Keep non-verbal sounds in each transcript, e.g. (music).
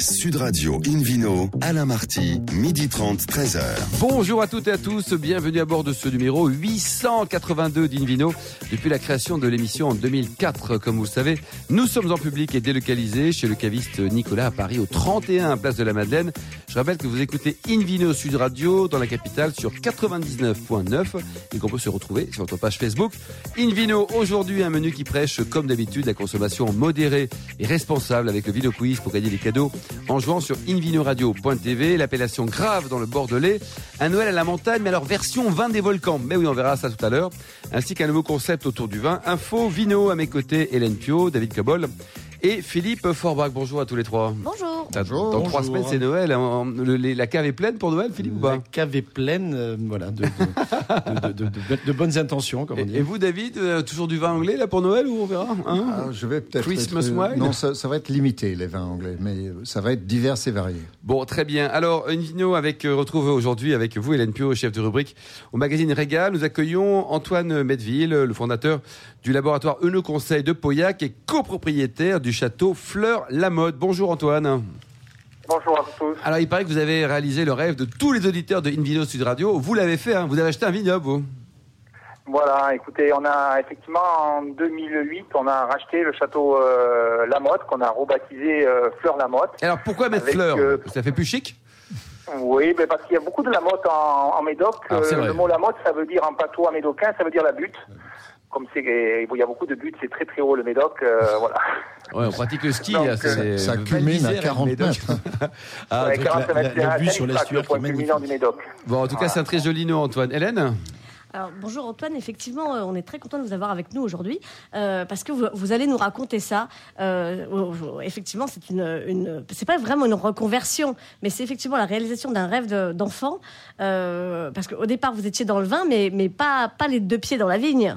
Sud Radio Invino, Alain Marty, midi 30, 13h. Bonjour à toutes et à tous, bienvenue à bord de ce numéro 882 d'Invino. Depuis la création de l'émission en 2004, comme vous le savez, nous sommes en public et délocalisés chez le caviste Nicolas à Paris, au 31 Place de la Madeleine. Je rappelle que vous écoutez Invino Sud Radio dans la capitale sur 99.9 et qu'on peut se retrouver sur votre page Facebook. Invino, aujourd'hui un menu qui prêche, comme d'habitude, la consommation modérée et responsable avec le Vino Quiz pour gagner des cadeaux en jouant sur invinoradio.tv, l'appellation grave dans le Bordelais, un Noël à la montagne, mais alors version vin des volcans. Mais oui, on verra ça tout à l'heure. Ainsi qu'un nouveau concept autour du vin. Info, vino à mes côtés, Hélène Pio, David Cabol et Philippe Forbach. Bonjour à tous les trois. Bonjour. Bonjour. Dans trois semaines, c'est Noël. Hein. la cave est pleine pour Noël, Philippe ou pas La cave est pleine, euh, voilà, de, de, bonnes intentions, comme on dit. Et vous, David, euh, toujours du vin anglais là pour Noël ou on verra hein ah, Je vais peut-être. Christmas wine Non, ça, va être limité les vins anglais, mais ça va être divers et varié. Bon, très bien. Alors, une vidéo avec euh, retrouve aujourd'hui avec vous, Hélène Pio, chef de rubrique au magazine Régal. Nous accueillons Antoine Medville, le fondateur du laboratoire Euno Conseil de Pauillac et copropriétaire du château Fleur Lamotte. Bonjour Antoine. Bonjour à tous. Alors, il paraît que vous avez réalisé le rêve de tous les auditeurs de Invino Sud Radio. Vous l'avez fait, hein vous avez acheté un vignoble, vous Voilà, écoutez, on a effectivement en 2008, on a racheté le château euh, Lamotte, qu'on a rebaptisé euh, Fleur Lamotte. Alors, pourquoi mettre Fleur? euh, Ça fait plus chic? Oui, mais parce qu'il y a beaucoup de Lamotte en, en Médoc. Ah, le mot Lamotte, ça veut dire en patois médocain, ça veut dire la butte comme c'est il y a beaucoup de buts, c'est très très haut le Médoc, euh, voilà. Ouais, on pratique le ski, Donc, euh, ça culmine à 40 mètres. ah, ouais, 40 mètres, la, la, vue sur l'estuaire qui est magnifique. Du Médoc. Bon, en tout cas, c'est un très joli nom, Antoine. Hélène alors, bonjour Antoine, effectivement, euh, on est très content de vous avoir avec nous aujourd'hui euh, parce que vous, vous, allez nous raconter ça. Euh, effectivement, c'est une, une c'est pas vraiment une reconversion, mais c'est effectivement la réalisation d'un rêve d'enfant. Euh, parce qu'au départ, vous étiez dans le vin, mais, mais pas, pas les deux pieds dans la vigne.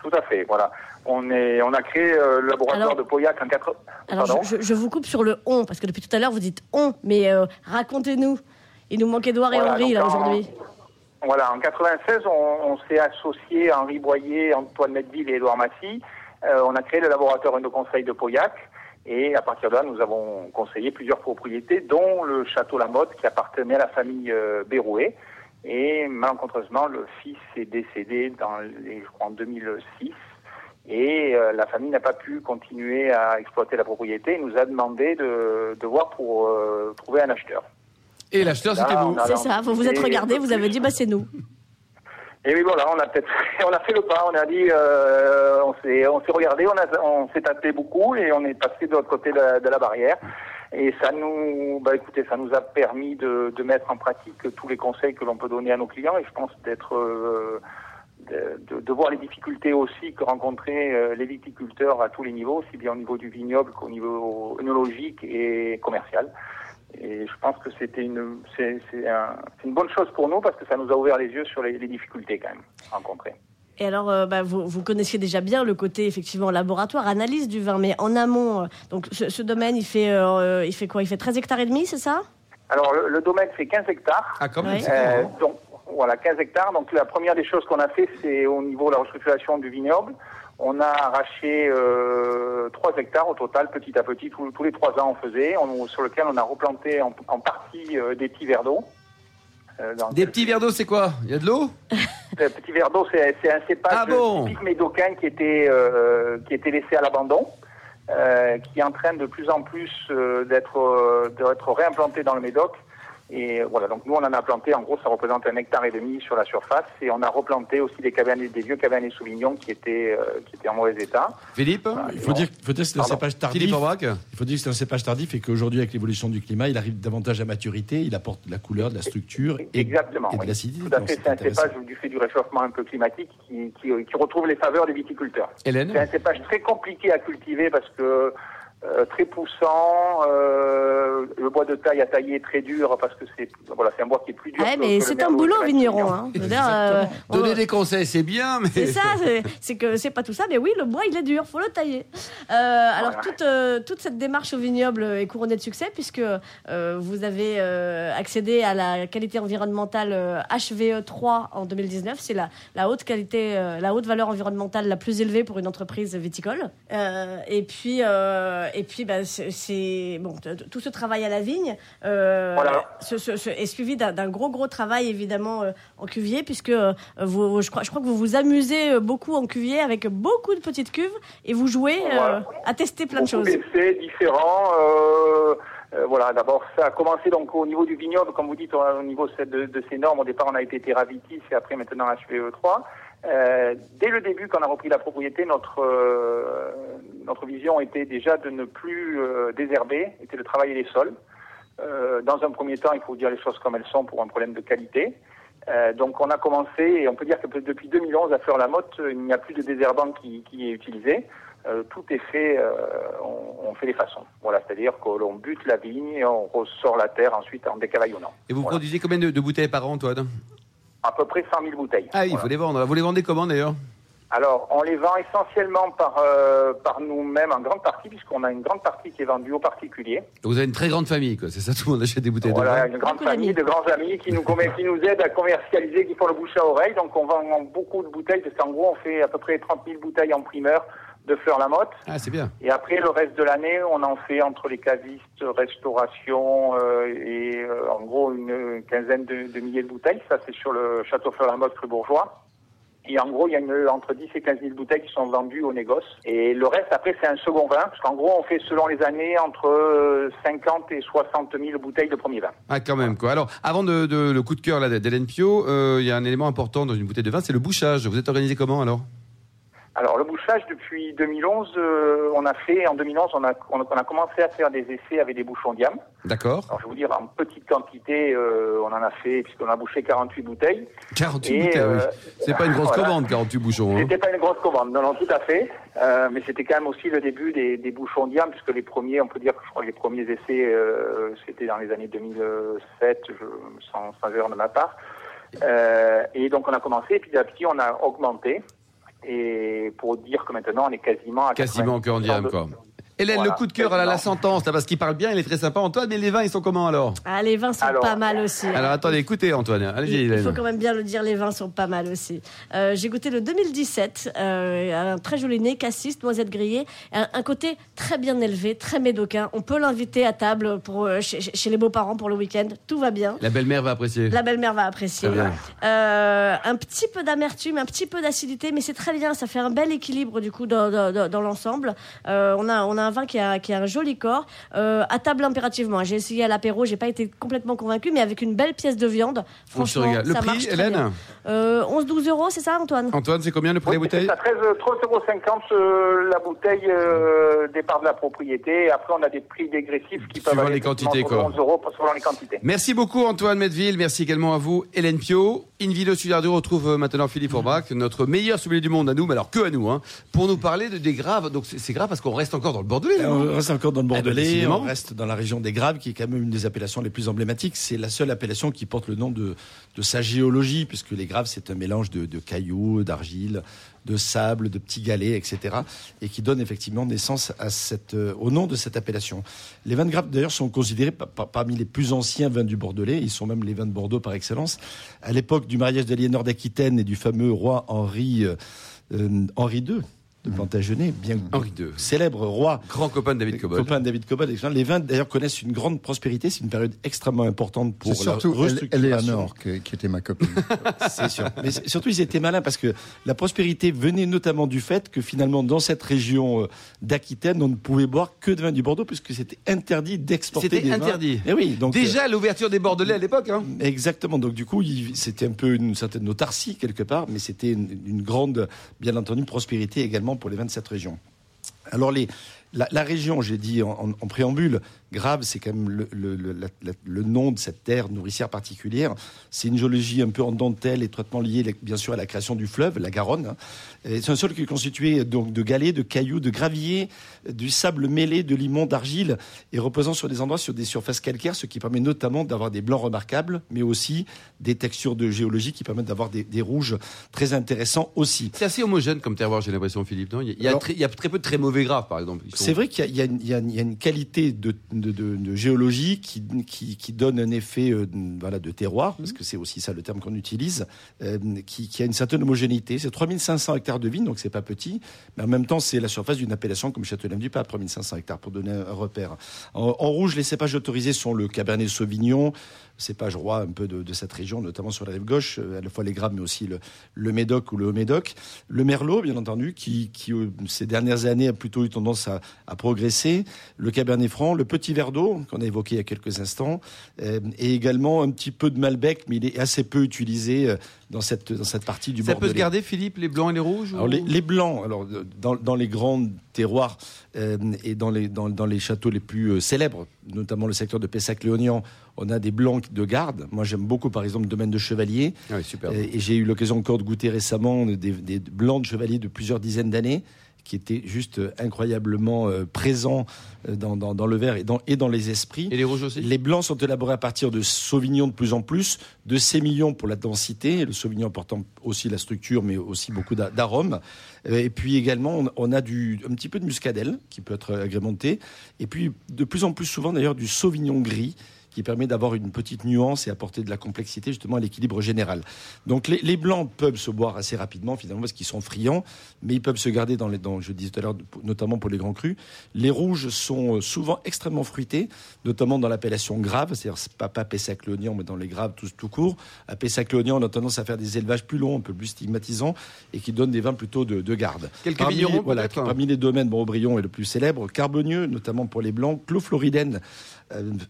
Tout à fait, voilà. On, est, on a créé euh, le laboratoire de Pauillac en 4... Alors, je, vous coupe sur le on, parce que depuis tout à l'heure, vous dites on, mais euh, racontez-nous. Il nous manque Edouard et Henri, là, aujourd'hui. Voilà, en 96, on, s'est associé Henri Boyer, Antoine Medville et Edouard Massy. Euh, on a créé le laboratoire de conseil de Pauillac. Et à partir de là, nous avons conseillé plusieurs propriétés, dont le château Lamotte, qui appartenait à la famille Bérouet. Et malencontreusement, le fils est décédé dans les, je crois, en 2006. Et euh, la famille n'a pas pu continuer à exploiter la propriété. Il nous a demandé de, de voir pour euh, trouver un acheteur. Et l'acheteur, c'était vous C'est ça, vous vous êtes regardé, vous avez dit, bah c'est nous. Et oui, voilà, on a peut-être, (laughs) on a fait le pas, on a dit, euh, on s'est, on s'est regardé, on, a, on s'est tapé beaucoup et on est passé de l'autre côté de, de la barrière. Et ça nous, bah écoutez, ça nous a permis de, de mettre en pratique tous les conseils que l'on peut donner à nos clients. Et je pense d'être, euh, de, de, voir les difficultés aussi que rencontraient euh, les viticulteurs à tous les niveaux, aussi bien au niveau du vignoble qu'au niveau œnologique et commercial. Et je pense que c'était une, c'est, c'est un, une bonne chose pour nous parce que ça nous a ouvert les yeux sur les, les difficultés quand même rencontrées. Et alors, euh, bah, vous, vous, connaissiez déjà bien le côté effectivement laboratoire, analyse du vin, mais en amont, euh, donc ce, domaine, il fait, euh, il fait quoi? Il fait 13 hectares et demi, c'est ça? Alors, le, domaine fait 15 hectares. Ah, comme oui. Donc, voilà, 15 hectares. Donc, la première des choses qu'on a fait, c'est au niveau de la restructuration du vignoble. On a arraché euh, 3 hectares au total, petit à petit, tous, tous les 3 ans on faisait, sur lequel on a replanté en, en partie des petits verres d'eau. Euh, des petits verres d'eau, c'est quoi? Il y a de l'eau? Le (laughs) petit verre d'eau, c'est un cépage ah bon? typique médocain qui était, euh, qui était laissé à l'abandon, euh, qui est en train de plus en plus euh, d'être d'être réimplanté dans le Médoc et voilà, donc nous on en a planté, en gros ça représente un hectare et demi sur la surface, et on a replanté aussi des vieux cabernets Sauvignon qui étaient euh, qui étaient en mauvais état. Philippe, il faut dire, faut dire que c'est un cépage tardif. il faut dire que c'est un cépage tardif et qu'aujourd'hui avec l'évolution du climat, il arrive davantage à maturité, il apporte de la couleur, de la structure et, Exactement, et de l'acidité. Tout à fait, c'est un cépage du fait du réchauffement un peu climatique qui, qui, qui retrouve les faveurs des viticulteurs. Hélène, c'est un cépage très compliqué à cultiver parce que euh, très poussant, euh, le bois de taille à tailler est très dur parce que c'est voilà, c'est un bois qui est plus dur. Ouais, mais c'est un boulot vigneron. Hein. Euh, Donner des conseils, c'est bien, mais c'est ça, (laughs) c'est que c'est pas tout ça, mais oui, le bois il est dur, faut le tailler. Euh, alors toute toute cette démarche au vignoble est couronnée de succès puisque vous avez accédé à la qualité environnementale HVE 3 en 2019, c'est la la haute qualité, la haute valeur environnementale la plus élevée pour une entreprise viticole. et puis et puis, bah, c'est bon, tout ce travail à la vigne voilà. est suivi d'un gros, gros travail évidemment en cuvier, puisque vous, je crois, je crois que vous vous amusez beaucoup en cuvier avec beaucoup de petites cuves et vous jouez à tester plein de choses. C'est différent. Euh, voilà, d'abord, ça a commencé donc au niveau du vignoble, comme vous dites, au niveau de, de ces normes. Au départ, on a été Terravitis et après maintenant HVE3. Euh, dès le début, quand on a repris la propriété, notre euh, notre vision était déjà de ne plus euh, désherber, était de travailler les sols. dans un premier temps, il faut dire les choses comme elles sont pour un problème de qualité. donc on a commencé, et on peut dire que depuis 2011 à Fleur-la-Motte, il n'y a plus de désherbant qui, qui est utilisé. Euh, tout est fait, euh, on, fait les façons. Voilà, c'est-à-dire que l'on bute la vigne et on ressort la terre ensuite en décavaillonnant. Et vous produisez combien de, bouteilles par an, Antoine À peu près 100 000 bouteilles. Ah, il faut les vendre. Vous les vendez comment d'ailleurs? Alors, on les vend essentiellement par, euh, par nous-mêmes en grande partie, puisqu'on a une grande partie qui est vendue aux particuliers. Vous avez une très grande famille, quoi. C'est ça, tout le monde achète des bouteilles de vin. Voilà, une grande famille de grands amis qui nous, qui nous aident à commercialiser, qui font le bouche à oreille. Donc, on vend beaucoup de bouteilles, parce qu'en gros, on fait à peu près 30 000 bouteilles en primeur de Fleur-la-Motte. Ah, c'est bien. Et après, le reste de l'année, on en fait entre les cavistes, restauration euh, et euh, en gros une, quinzaine de, milliers de bouteilles. Ça, c'est sur le château Fleur-la-Motte, rue Bourgeois. Et en gros, il y a une, entre 10 et 15 000 bouteilles qui sont vendues au négoce. Et le reste, après, c'est un second vin. Parce qu'en gros, on fait, selon les années, entre 50 et 60 000 bouteilles de premier vin. Ah, quand même, quoi. Alors, avant de, le coup de cœur d'Hélène Pio, euh, il y a un élément important dans une bouteille de vin, c'est le bouchage. Vous êtes organisé comment, alors? Alors le bouchage depuis 2011, euh, on a fait en 2011, on a on, a commencé à faire des essais avec des bouchons diam. D'accord. Alors je vais vous dire en petite quantité, euh, on en a fait puisqu'on a bouché 48 bouteilles. 48 bouteilles, oui. Euh, c'est pas une grosse commande, 48 bouchons. Hein. C'était pas une grosse commande, non, non, tout à fait. mais c'était quand même aussi le début des, des bouchons diam puisque les premiers, on peut dire que je crois que les premiers essais, c'était dans les années 2007, je, sans, sans erreur de ma part. et donc on a commencé, et puis à petit on a augmenté et pour dire que maintenant on est quasiment à quasiment au diable quoi. Hélène, le coup de cœur, à la sentence, parce qu'il parle bien, il est très sympa. Antoine, mais les vins, ils sont comment alors? Ah, les vins sont pas mal aussi. Alors attendez, écoutez Antoine, allez-y Il faut quand même bien le dire, les vins sont pas mal aussi. Euh, j'ai goûté le 2017, euh, un très joli nez, cassis, noisette grillée, un, côté très bien élevé, très médocain. On peut l'inviter à table pour, euh, chez, les beaux-parents pour le week-end, tout va bien. La belle-mère va apprécier. La belle-mère va apprécier. un petit peu d'amertume, un petit peu d'acidité, mais c'est très bien, ça fait un bel équilibre du coup dans, dans, l'ensemble. on a, on a un vin qui a, qui a un joli corps, euh, à table impérativement. J'ai essayé à l'apéro, j'ai pas été complètement convaincu, mais avec une belle pièce de viande. Franchement, le prix, Hélène euh, 11-12 euros, c'est ça, Antoine? Antoine, c'est combien le prix de la bouteille? C'est 13,50 euros euh, la bouteille euh, départ de la propriété. Après, on a des prix dégressifs qui peuvent aller les quantités, quoi. 11 euros selon les quantités. Merci beaucoup, Antoine Medville. Merci également à vous, Hélène Pio. Invino Studio retrouve maintenant Philippe Orbach, notre meilleur sommelier du monde à nous, mais alors que à nous, hein, pour nous parler de des graves. Donc c'est grave parce qu'on reste encore dans le Bordelais. on reste encore dans le eh ben, Bordelais, on reste dans la région des Graves, qui est quand même une des appellations les plus emblématiques. C'est la seule appellation qui porte le nom de, de sa géologie, puisque les Graves, c'est un mélange de, de cailloux, d'argile, de sable, de petits galets, etc. Et qui donne effectivement naissance à cette, euh, au nom de cette appellation. Les vins de Graves, d'ailleurs, sont considérés parmi les plus anciens vins du Bordelais. Ils sont même les vins de Bordeaux par excellence. À l'époque du mariage d'Aliénor d'Aquitaine et du fameux roi Henri, euh, euh, Henri II, de Plantagenet, bien Henri II. célèbre roi. Grand copain de David Cobol. Copain de David Cobol. Les vins, d'ailleurs, connaissent une grande prospérité. C'est une période extrêmement importante pour la surtout Eleanor qui, qui était ma copine. (laughs) C'est sûr. Mais surtout, ils étaient malins parce que la prospérité venait notamment du fait que finalement, dans cette région euh, d'Aquitaine, on ne pouvait boire que de vin du Bordeaux puisque c'était interdit d'exporter des C'était interdit. Et eh oui. Donc, Déjà, l'ouverture des Bordelais à l'époque. Hein. Exactement. Donc, du coup, c'était un peu une certaine autarcie quelque part, mais c'était une, une grande, bien entendu, prospérité également pour les vins de cette région. Alors la, région, j'ai dit en, préambule, Grave, c'est quand même le, nom de cette terre nourricière particulière. C'est une géologie un peu en dentelle, étroitement liée, bien sûr, à la création du fleuve, la Garonne. C'est un sol qui est constitué donc de galets, de cailloux, de graviers, du sable mêlé, de limon, d'argile, et reposant sur des endroits sur des surfaces calcaires, ce qui permet notamment d'avoir des blancs remarquables, mais aussi des textures de géologie qui permettent d'avoir des, rouges très intéressants aussi. C'est assez homogène comme terroir, j'ai l'impression, Philippe. Non? Il, y a, très, peu de très mauvais graves, par exemple. c'est vrai qu'il y, a une qualité de, de, de, de géologie qui, qui, qui, donne un effet euh, voilà, de terroir, parce que c'est aussi ça le terme qu'on utilise, euh, qui, qui, a une certaine homogénéité. C'est 3500 hectares de vignes, donc c'est pas petit, mais en même temps c'est la surface d'une appellation comme Châteauneuf-du-Pape, 3500 hectares pour donner un repère. En, en, rouge, les cépages autorisés sont le Cabernet Sauvignon, cépage roi un peu de, de, cette région, notamment sur la rive gauche, euh, à la fois les Graves, mais aussi le, le Médoc ou le Haut-Médoc. Le Merlot, bien entendu, qui, qui euh, ces dernières années a plutôt eu tendance à, à progresser. Le Cabernet Franc, le Petit Verdot, qu'on a évoqué il y a quelques instants, euh, et également un petit peu de Malbec, mais il est assez peu utilisé dans cette, dans cette partie du Ça Bordelais. peut se garder, Philippe, les blancs et les rouges alors, les, les, blancs, alors, dans, dans les grands terroirs euh, et dans les, dans, dans, les châteaux les plus célèbres, notamment le secteur de Pessac-Léognan, on a des blancs de garde. Moi, j'aime beaucoup, par exemple, le domaine de Chevalier. Ah oui, super. Et, et j'ai eu l'occasion encore de goûter récemment des, des blancs de Chevalier de plusieurs dizaines d'années qui était juste incroyablement euh, présent dans, dans, dans, le verre et dans, et dans les esprits. Et les rouges aussi? Les blancs sont élaborés à partir de Sauvignon de plus en plus, de Sémillon pour la densité, le Sauvignon apportant aussi la structure, mais aussi beaucoup d'arômes. Et puis également, on, on, a du, un petit peu de muscadelle qui peut être agrémenté. Et puis de plus en plus souvent d'ailleurs du Sauvignon gris qui permet d'avoir une petite nuance et apporter de la complexité justement à l'équilibre général. Donc les, les, blancs peuvent se boire assez rapidement finalement parce qu'ils sont friands, mais ils peuvent se garder dans les, dans, je disais tout à l'heure, notamment pour les grands crus. Les rouges sont souvent extrêmement fruités, notamment dans l'appellation grave, c'est-à-dire pas, pas Pessac-Léognan, mais dans les graves tout, tout court. À Pessac-Léognan, on a tendance à faire des élevages plus longs, un peu plus stigmatisants, et qui donnent des vins plutôt de, de garde. Quelques parmi vignerons, voilà, parmi les domaines, bon, Aubryon est le plus célèbre, Carbonieux, notamment pour les blancs, Clos Floridène, euh,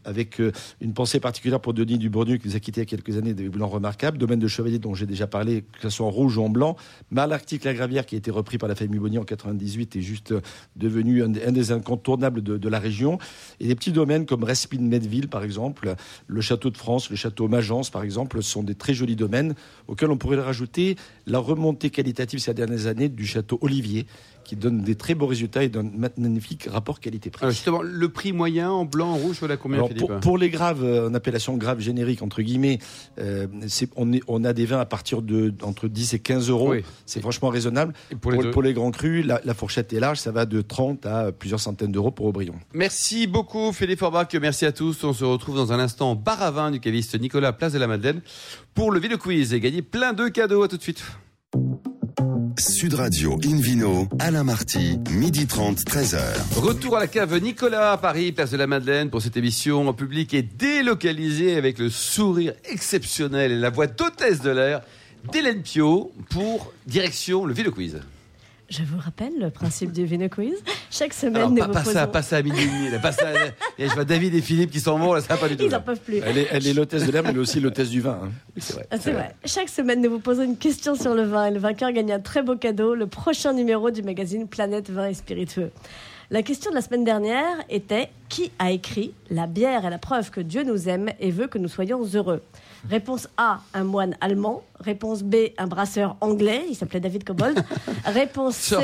avec euh, une pensée particulière pour Denis Dubourdieu qui nous a quitté il y a quelques années, des blancs remarquables. Domaine de Chevalier dont j'ai déjà parlé, que ce soit en rouge ou en blanc. Malarctique la Gravière qui a été repris par la famille Bonnier en 98 est juste devenu un, des incontournables de, la région. Et des petits domaines comme Respine Medville par exemple, le château de France, le château Magence par exemple, sont des très jolis domaines auxquels on pourrait rajouter la remontée qualitative ces dernières années du château Olivier qui donne des très beaux résultats et d'un magnifique rapport qualité-prix. Justement, le prix moyen en blanc, en rouge, voilà combien Alors, pour, pour, les graves, en appellation grave générique, entre guillemets, euh, on, est, on, a des vins à partir de entre 10 et 15 euros. Oui. C'est franchement raisonnable. Et pour, les, pour, pour, les grands crus, la, la, fourchette est large, ça va de 30 à plusieurs centaines d'euros pour Aubryon. Merci beaucoup Philippe Forbach, merci à tous. On se retrouve dans un instant au bar à vin du caviste Nicolas Place de la Madeleine pour le Ville Quiz et gagner plein de cadeaux. À tout de suite. Sud Radio Invino, Alain Marty, midi 30, 13h. Retour à la cave Nicolas Paris, place de la Madeleine pour cette émission en public et délocalisée avec le sourire exceptionnel et la voix d'hôtesse de l'air d'Hélène Pio pour direction le Ville Quiz. Je vous rappelle le principe du Vino Quiz. Chaque semaine, Alors, nous pas, vous pas posons... ça, pas ça à minuit. Ça, (laughs) et je vois David et Philippe qui s'en vont, là, ça va pas du tout. Ils n'en peuvent plus. Elle est, elle est l'hôtesse de l'air, mais elle est aussi l'hôtesse du vin. Hein. Oui, c'est vrai. Ah, c'est vrai. Chaque semaine, nous vous posons une question sur le vin et le vainqueur gagne un très beau cadeau, le prochain numéro du magazine Planète Vin et Spiritueux. La question de la semaine dernière était qui a écrit La bière est la preuve que Dieu nous aime et veut que nous soyons heureux? Réponse A, un moine allemand. Réponse B, un brasseur anglais. Il s'appelait David Cobold. (laughs) Réponse C,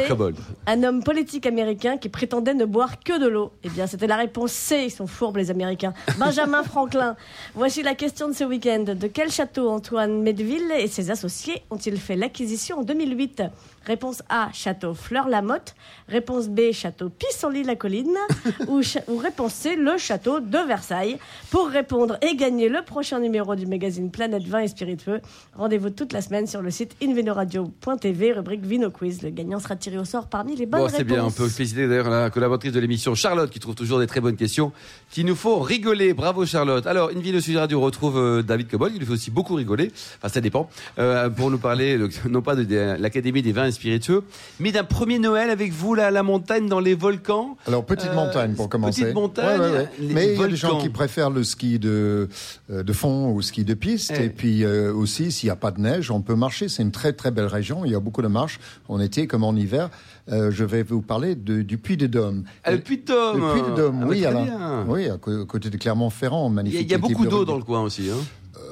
un homme politique américain qui prétendait ne boire que de l'eau. Eh bien, c'était la réponse C. Ils sont fourbes, les Américains. Benjamin (laughs) Franklin. Voici la question de ce week-end. De quel château Antoine Medeville et ses associés ont-ils fait l'acquisition en 2008 Réponse A, château Fleur-la-Motte. Réponse B, château Pissenlit-la-Colline. (laughs) ou, réponse C, le château de Versailles. Pour répondre et gagner le prochain numéro du magazine Planète Vin et Spiritueux, rendez-vous toute la semaine sur le site invenoradio.tv, rubrique Vino Quiz. Le gagnant sera tiré au sort parmi les bonnes Bon, c'est bien. On réponses. peut féliciter d'ailleurs la collaboratrice de l'émission, Charlotte, qui trouve toujours des très bonnes questions, qui nous faut rigoler. Bravo, Charlotte. Alors, Invino Sud Radio retrouve euh, David Cobol, qui nous fait aussi beaucoup rigoler. Enfin, ça dépend. Euh, pour nous parler, donc, (laughs) non pas de, de l'Académie des vins et spiritueux, mais d'un premier Noël avec vous, là, à la montagne, dans les volcans. Alors, petite Euh, montagne pour commencer. petite montagne, Ouais, ouais, ouais. les Mais il y a des gens qui préfèrent le ski de, euh, de fond ou ski de piste. Eh. Et puis euh, aussi, s'il n'y a pas de neige, on peut marcher. C'est une très très belle région. Il y a beaucoup de marches en été comme en hiver. Euh, je vais vous parler de, du Puy de Dôme. Ah, le Puy de Dôme. Le Puy de Dôme, Ah, oui, Alain. bien. Oui, à côté de Clermont-Ferrand, y magnifique. il y a beaucoup d'eau de- dans le coin aussi. Hein.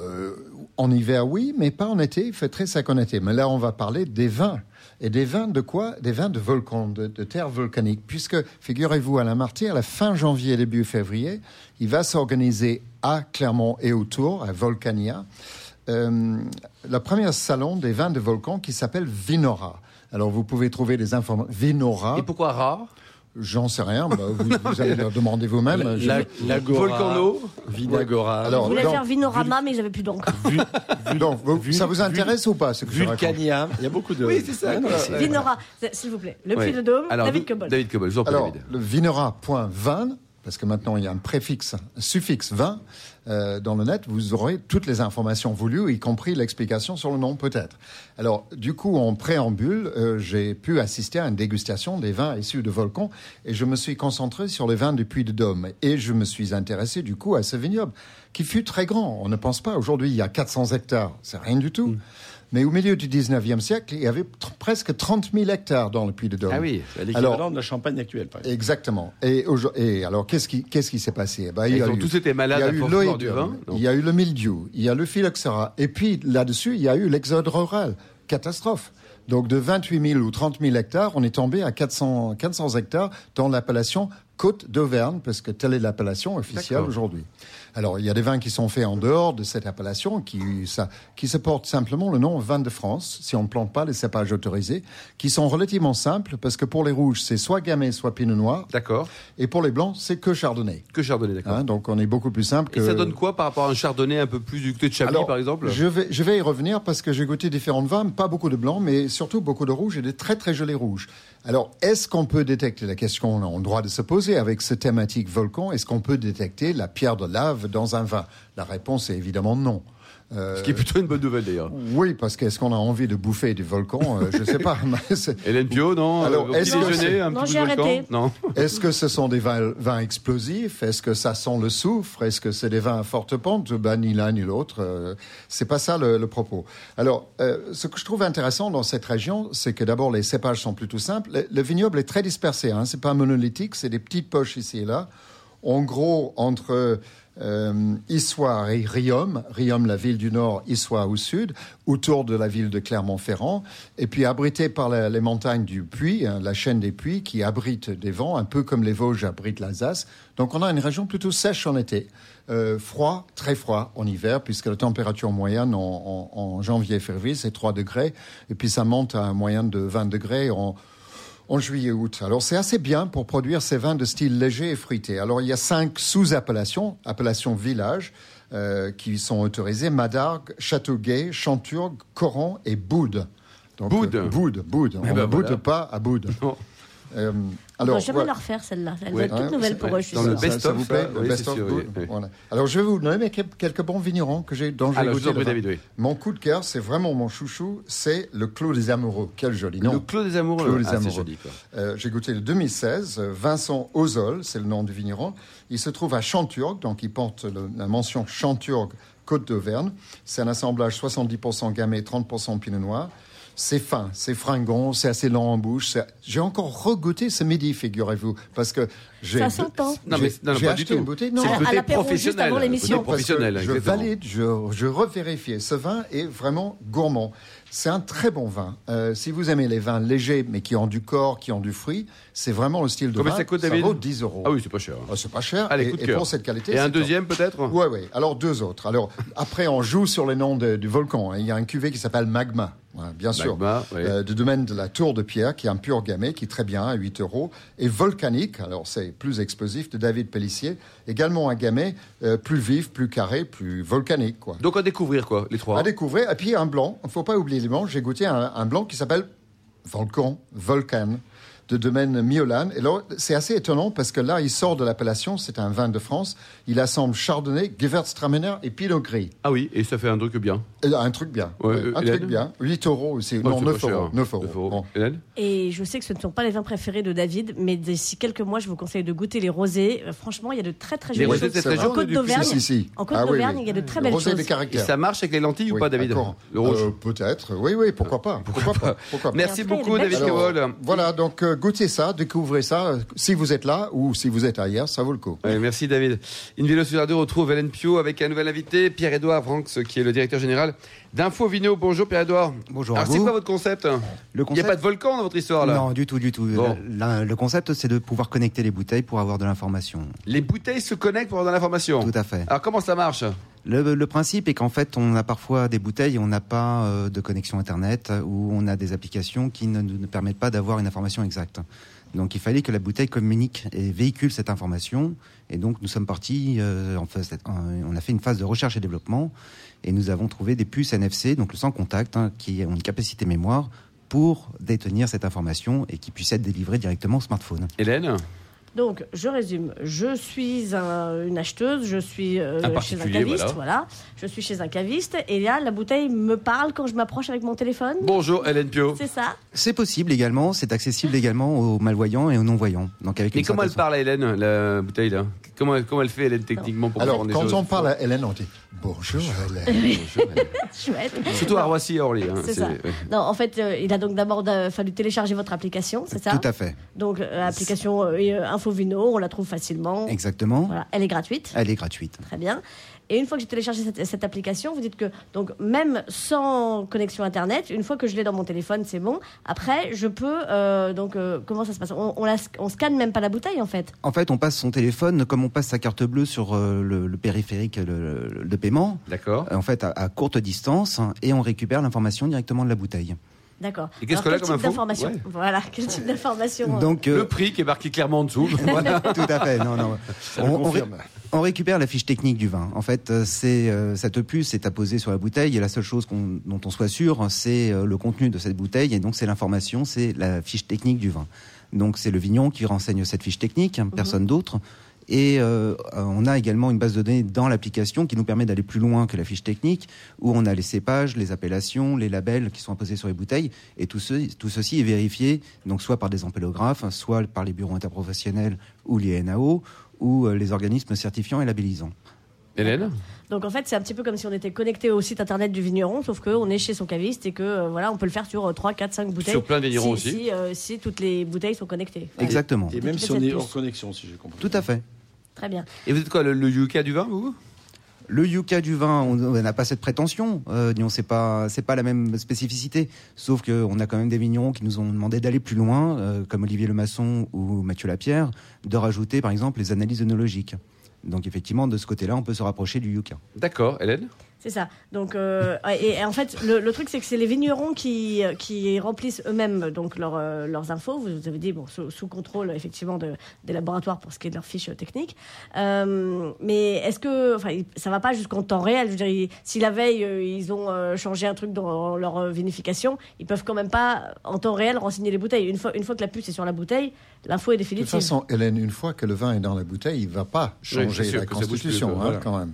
Euh, en hiver, oui, mais pas en été. Il fait très sec en été. Mais là, on va parler des vins. Et des vins de quoi? Des vins de volcan, de, de terre volcanique. Puisque, figurez-vous, Alain Marty, à la fin janvier, début février, il va s'organiser à Clermont et autour, à Volcania, euh, la première salon des vins de volcan qui s'appelle Vinora. Alors, vous pouvez trouver des informations. Vinora. Et pourquoi rare J'en sais rien. bah, vous, vous allez leur demander vous-même. Je- La, Volcano. Vinagora, Alors, voulaient donc, faire Vinorama, mais n'avaient plus d'encre. donc, vous- ça vous intéresse ou pas ce que je Vulcania. Il y a beaucoup de. Oui, c'est ça. Non. Vinora, s'il vous plaît. Le puits de Dôme, Alors, David Cobol. David Cobol, je vous en prie, Alors, David. le vinera.20, parce que maintenant il y a un préfixe, un suffixe 20 euh, dans le net, vous aurez toutes les informations voulues, y compris l'explication sur le nom peut-être. Alors, du coup, en préambule, euh, j'ai pu assister à une dégustation des vins issus de volcans et je me suis concentré sur les vins du Puy de Dôme et je me suis intéressé du coup à ce vignoble qui fut très grand. On ne pense pas. Aujourd'hui, il y a 400 hectares, c'est rien du tout. Mais au milieu du 19e siècle, il y avait presque 30 000 hectares dans le Puy de Dôme. Ah oui. L'équivalent de la Champagne actuelle, par exemple. Exactement. Et, et alors, qu'est-ce qui, qu'est-ce qui s'est passé? Eh ben, Ils y a ont eu- tous été malades il y a à eu force du vin, il y a eu le mildiou, il y a le phylloxéra, et puis là-dessus, il y a eu l'exode rural. Catastrophe. Donc, de 28 000 ou 30 000 hectares, on est tombé à 400, 400 hectares dans l'appellation Côte d'Auvergne, parce que telle est l'appellation officielle aujourd'hui. Alors, il y a des vins qui sont faits en dehors de cette appellation, qui, ça, qui se portent simplement le nom vin de France, si on ne plante pas les cépages autorisés, qui sont relativement simples, parce que pour les rouges, c'est soit gamay, soit pinot noir, D'accord. et pour les blancs, c'est que chardonnay. Que chardonnay, d'accord. Hein, donc, on est beaucoup plus simple que... Et ça donne quoi par rapport à un chardonnay un peu plus du côté de Chablis, Alors, par exemple? je vais, je vais y revenir parce que j'ai goûté différents vins, pas beaucoup de blancs, mais surtout beaucoup de rouges et des très très jolis rouges. Alors, est-ce qu'on peut détecter, la question? On a le droit de se poser avec ce thématique volcan, est-ce qu'on peut détecter la pierre de lave dans un vin La réponse est évidemment non. Euh, Ce qui est plutôt une bonne nouvelle, d'ailleurs. oui, parce qu'est-ce qu'on a envie de bouffer du volcan euh, Je sais pas. (laughs) Hélène Pio, non Alors, Au est-ce petit que un Non, j'ai arrêté. Non. (laughs) Est-ce que ce sont des vins, vins explosifs? Est-ce que ça sent le soufre? Est-ce que c'est des vins à forte pente? Ben, Ni l'un ni l'autre. Euh, c'est pas ça le, le propos. Alors, euh, ce que je trouve intéressant dans cette région, c'est que d'abord les cépages sont plutôt simples. Le, le vignoble est très dispersé. Hein. C'est pas monolithique. C'est des petites poches ici et là. En gros, entre euh, Issoire et Riom, Riom, la ville du nord, Issoire au sud, autour de la ville de Clermont-Ferrand, et puis abrité par les montagnes du Puy, hein, la chaîne des Puys, qui abrite des vents, un peu comme les Vosges abritent l'Alsace. Donc on a une région plutôt sèche en été, euh, froid, très froid en hiver, puisque la température moyenne en, janvier-février, c'est 3 degrés, et puis ça monte à un moyenne de 20 degrés en, en juillet-août. Alors c'est assez bien pour produire ces vins de style léger et fruité. Alors il y a cinq sous-appellations, appellations village, euh, qui sont autorisées Madargue, Châteauguay, Chanturgue, Coran et Boude. Donc, Boude. euh, Boude, Boude. Eh On ben ne boude voilà. pas à Boude. Non. Euh, On ne alors, va jamais voilà. la refaire, celle-là. Elle va être toute Ouais, nouvelle pour eux, je suis Dans le best-of, ça vous plaît, ça, le oui, best sûr, oui, oui. Voilà. Alors je vais vous nommer quelques bons vignerons que j'ai dont j'ai Alors, goûté. David, oui. Mon coup de cœur, c'est vraiment mon chouchou, c'est le Clos des Amoureux. Quel joli nom. Le Clos des Amoureux. Clos des ah, Amoureux. Euh, j'ai goûté le 2016. euh, Vincent Ozol, c'est le nom du vigneron. Il se trouve à Chanturgue, donc il porte le- la mention Chanturgue Côte d'Auvergne. C'est un assemblage 70% gamay, 30% pinot noir. C'est fin, c'est fringant, c'est assez lent en bouche. c'est- J'ai encore regoûté ce midi, figurez-vous, parce que j'ai Ça s'entend. Non, mais j'ai- non, non, j'ai pas du acheté tout. une bouteille. C'est Non, le à côté professionnel. avant le l'émission. professionnel, je valide, je, je revérifiais. Ce vin est vraiment gourmand. C'est un très bon vin. Euh, si vous aimez les vins légers, mais qui ont du corps, qui ont du fruit, c'est vraiment le style de Combien vin. ça coûte, David vaut 10 euros. Ah oui, c'est pas cher. Ah, c'est pas cher. Allez, et, coup de et pour cette qualité. Et un c'est deuxième, peut-être? Oui, oui. Alors deux autres. Alors après, on joue sur les noms de- du volcan. hein. Il y a un cuvée qui s'appelle Magma, Ouais, bien sûr, Magma, oui. Euh, du domaine de la Tour de Pierre, qui est un pur gamay, qui est très bien à 8 euros, et Volcanique. Alors c'est plus explosif de David Pellissier, également un gamay euh, plus vif, plus carré, plus volcanique, quoi. Donc à découvrir, quoi, les trois. À découvrir. Et puis un blanc. Il ne faut pas oublier les blancs. J'ai goûté un, un blanc qui s'appelle Volcan, Volcan, de domaine Miolan. Et là, c'est assez étonnant parce que là, il sort de l'appellation. C'est un vin de France. Il assemble Chardonnay, Gewürztraminer et Pinot Gris. Ah oui, et ça fait un truc bien. Et là, un truc bien. Ouais, Ouais, euh, un Hélène truc bien. 8 euros aussi. Oh, non, c'est 9 pas cher. euros. 9 euros. 9 euros. Bon. Et je sais que ce ne sont pas les vins préférés de David, mais d'ici quelques mois, je vous conseille de goûter les rosés. Euh, Franchement, il y a de très très Les jolies rosés de choses. cette région En Côte d'Auvergne, Si, si, si. en Côte Ah oui, d'Auvergne, oui. il y a de très Le belles rosé choses. des Et ça marche avec les lentilles ou pas, David. Le rouge Euh, Peut-être. Oui, oui, pourquoi pas. Pourquoi pas. (laughs) Pourquoi pas. Merci beaucoup, David Kewol. Voilà, donc euh, goûtez ça, découvrez ça. euh, Si vous êtes là ou si vous êtes ailleurs, ça vaut le coup. Merci David. Une vidéo sur la 2 retrouve Hélène Pio avec un nouvel invité, Pierre-Édouard Franks, qui est le directeur général d'Info Vino. Bonjour Pierre-Édouard. Bonjour à Alors c'est quoi votre concept? Le Il n'y a pas de volcan dans votre histoire là? Non, du tout, du tout. Bon. Le concept, c'est de pouvoir connecter les bouteilles pour avoir de l'information. Les bouteilles se connectent pour avoir de l'information? Tout à fait. Alors comment ça marche? Le, le principe est qu'en fait, on a parfois des bouteilles et on n'a pas euh, de connexion Internet ou on a des applications qui ne nous permettent pas d'avoir une information exacte. Donc il fallait que la bouteille communique et véhicule cette information. Et donc nous sommes partis, euh, en phase- on a fait une phase de recherche et développement et nous avons trouvé des puces NFC, donc le sans contact, hein, qui ont une capacité mémoire pour détenir cette information et qui puisse être délivrée directement au smartphone. Hélène? Donc, je résume. Je suis un- une acheteuse, je suis euh, Un chez un caviste, voilà. voilà. Je suis chez un caviste, et là, la bouteille me parle quand je m'approche avec mon téléphone. Bonjour Hélène Pio. C'est ça C'est possible également, c'est accessible également aux malvoyants et aux non-voyants. Donc avec Mais comment elle parle à Hélène, la bouteille là? Comment, elle- comment elle fait Hélène techniquement pour Alors, quand on parle à Hélène, on dit bonjour Hélène. Bonjour, Hélène. (laughs) Chouette. Surtout à Roissy et Orly. hein, C'est ça. ouais. Non, en fait, euh, il a donc d'abord euh, fallu télécharger votre application, c'est ça? Tout à fait, Donc, euh, application Infovino, on la trouve facilement. exactement. Voilà, elle est gratuite. Elle est gratuite. Très bien. Et une fois que j'ai téléchargé cette, cette application, vous dites que donc même sans connexion internet, une fois que je l'ai dans mon téléphone, c'est bon. Après, je peux euh, donc euh, comment ça se passe? On, on, la, on scanne même pas la bouteille en fait. En fait, on passe son téléphone comme on passe sa carte bleue sur euh, le, le périphérique de paiement, D'accord. en fait à, à courte distance, hein, et on récupère l'information directement de la bouteille. D'accord. Et qu'est-ce qu'on a quel comme type info d'information Ouais. Voilà, quel type d'information euh, Donc, euh, Le prix qui est marqué clairement en dessous. (laughs) voilà. tout à fait. Non, non. Ça On- on ré-. On récupère la fiche technique du vin. En fait, euh, c'est euh, cette puce est apposée sur la bouteille et la seule chose dont on soit sûr, c'est euh, le contenu de cette bouteille et donc c'est l'information, c'est la fiche technique du vin. Donc c'est le vigneron qui renseigne cette fiche technique, hein, personne d'autre. Et euh, on a également une base de données dans l'application qui nous permet d'aller plus loin que la fiche technique, où on a les cépages, les appellations, les labels qui sont imposés sur les bouteilles, et tout, ce, tout ceci est vérifié, donc soit par des empélographes, soit par les bureaux interprofessionnels ou les NAO, ou euh, les organismes certifiants et labellisants. Hélène? Donc en fait, c'est un petit peu comme si on était connecté au site internet du vigneron, sauf qu'on est chez son caviste et que euh, voilà, on peut le faire sur euh, 3, 4, 5 bouteilles. Sur plein de vignerons si, aussi. Si, euh, si toutes les bouteilles sont connectées. Voilà. Exactement. Et même Toutes si on est hors connexion, si j'ai compris. Tout à fait. Très bien. Et vous êtes quoi, le, le Yuka du vin, vous Le yucca du vin, on n'a pas cette prétention. Euh, c'est pas, c'est pas la même spécificité. Sauf qu'on a quand même des vignerons qui nous ont demandé d'aller plus loin, euh, comme Olivier Lemasson ou Mathieu Lapierre, de rajouter par exemple les analyses œnologiques. Donc effectivement, de ce côté-là, on peut se rapprocher du yucca. D'accord, Hélène? C'est ça. Donc, euh, et, et en fait, le, le truc, c'est que c'est les vignerons qui, qui remplissent eux-mêmes donc leur, euh, leurs infos. Vous avez dit, bon, sous, sous contrôle, effectivement, de, des laboratoires pour ce qui est de leurs fiches techniques. Euh, mais est-ce que, enfin, ça va pas jusqu'en temps réel? Je veux dire, si la veille, ils ont euh, changé un truc dans leur vinification, ils peuvent quand même pas, en temps réel, renseigner les bouteilles. Une fois, une fois que la puce est sur la bouteille, l'info est De toute définitive. façon, Hélène, une fois que le vin est dans la bouteille, il ne va pas changer la constitution, hein, voilà. quand même.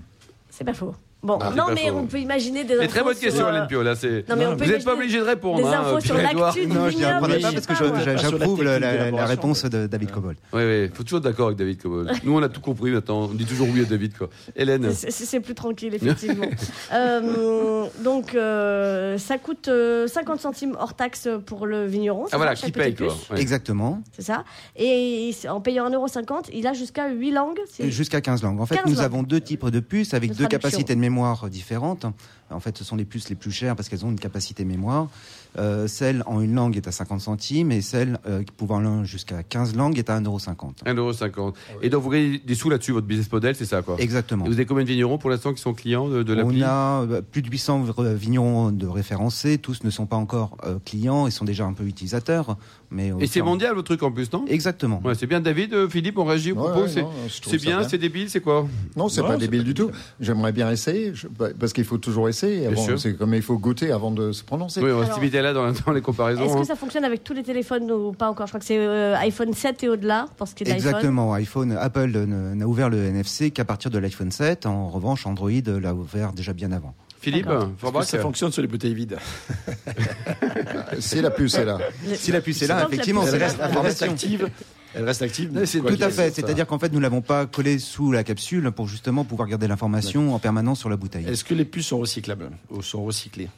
C'est pas faux. Bon, Ah, non, mais faux. on peut imaginer des Mais infos très bonne sur, question, euh, Hélène Pio. Là, c'est... Non, mais on peut Vous n'êtes pas obligé de répondre. des hein, infos sur Pierre Édouard. l'actu du Non, je n'y répondrai pas parce que sur la j'approuve la, la- réponse de David Cobol. Oui, oui, faut toujours être d'accord avec David Cobol. (laughs) Nous, on a tout compris maintenant. On dit toujours oui à David, quoi. Hélène C'est- plus tranquille, effectivement. (laughs) Euh, donc, euh, ça coûte euh, 50 centimes hors taxe pour le vigneron. c'est Ah voilà, ça, qui paye, quoi. Ouais. Exactement. C'est ça. Et il- en payant 1,50€, il a jusqu'à 8 langues. Jusqu'à 15 langues. En fait, 15 nous avons deux types de puces avec De deux capacités de mémoire différentes. En fait, ce sont les puces les plus chères parce qu'elles ont une capacité mémoire. Euh, celle en une langue est à 50 centimes et celle euh, pouvant aller jusqu'à 15 langues est à 1,50€. 1,50€. Et donc, vous gagnez des sous là-dessus, votre business model, c'est ça, quoi? Exactement. Et vous avez combien de vignerons pour l'instant qui sont clients de, de l'appli? On a euh, plus de 800 v- vignerons de référencés. Tous ne sont pas encore euh, clients. Ils sont déjà un peu utilisateurs. Mais Et c'est mondial, votre truc, en plus, non? Exactement. Ouais, c'est bien, David, euh, Philippe, on réagit au Ouais, propos. ouais, c'est bien, c'est débile, c'est quoi? Non, c'est pas débile pas du tout. J'aimerais bien essayer, je- bah, parce qu'il faut toujours essayer. Sûr. C'est comme il faut goûter avant de se prononcer. Oui, on va se limiter là dans, dans les comparaisons. Est-ce hein. que ça fonctionne avec tous les téléphones ou pas encore? Je crois que c'est euh, iPhone 7 et au-delà pour ce qui est de l'iPhone. Exactement. iPhone, Apple n'a ouvert le NFC qu'à partir de l'iPhone 7. En revanche, Android l'a ouvert déjà bien avant. Philippe, que ça fonctionne sur les bouteilles vides. Si la puce est là. Si la puce est là, que effectivement, là, reste reste active. Elle reste active. C'est tout à fait. C'est-à-dire qu'en fait, nous l'avons pas collé sous la capsule pour justement pouvoir garder l'information en permanence sur la bouteille. Est-ce que les puces sont recyclables ou sont recyclées?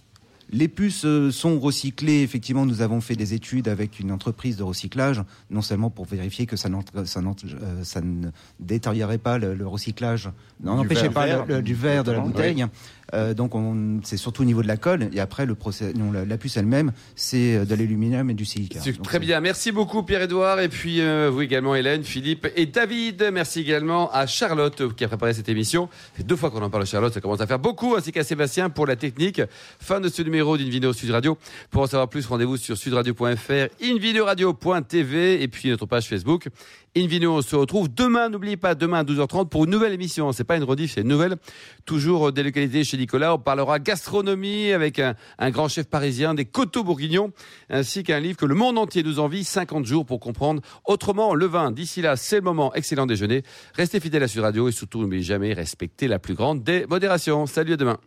Les puces euh, sont recyclées. Effectivement, nous avons fait des études avec une entreprise de recyclage, non seulement pour vérifier que ça, euh, ça ne détériorait pas le, le recyclage, n'empêchait pas Verre, le- le- du verre de la bouteille. Euh, donc, on- c'est surtout au niveau de la colle. Et après, le procès, non, la, la puce elle-même, c'est euh, de l'aluminium et du silica. C'est très bien. Merci beaucoup Pierre-Edouard et puis euh, vous également Hélène, Philippe et David. Merci également à Charlotte qui a préparé cette émission. Fait deux fois qu'on en parle Charlotte, ça commence à faire beaucoup, ainsi qu'à Sébastien pour la technique. Fin de ce numéro. numéro d'Invino Sud Radio. Pour en savoir plus, rendez-vous sur sudradio.fr, invinoradio.tv et puis notre page Facebook. Invino, on se retrouve demain. N'oubliez pas, demain à 12h30 pour une nouvelle émission. C'est pas une rediff, c'est une nouvelle. Toujours délocalisée chez Nicolas. On parlera gastronomie avec un, grand chef parisien, des coteaux bourguignons, ainsi qu'un livre que le monde entier nous envie, 50 jours pour comprendre autrement le vin. D'ici là, c'est le moment. Excellent déjeuner. Restez fidèles à Sud Radio et surtout, n'oubliez jamais, respectez la plus grande des modérations. Salut à demain.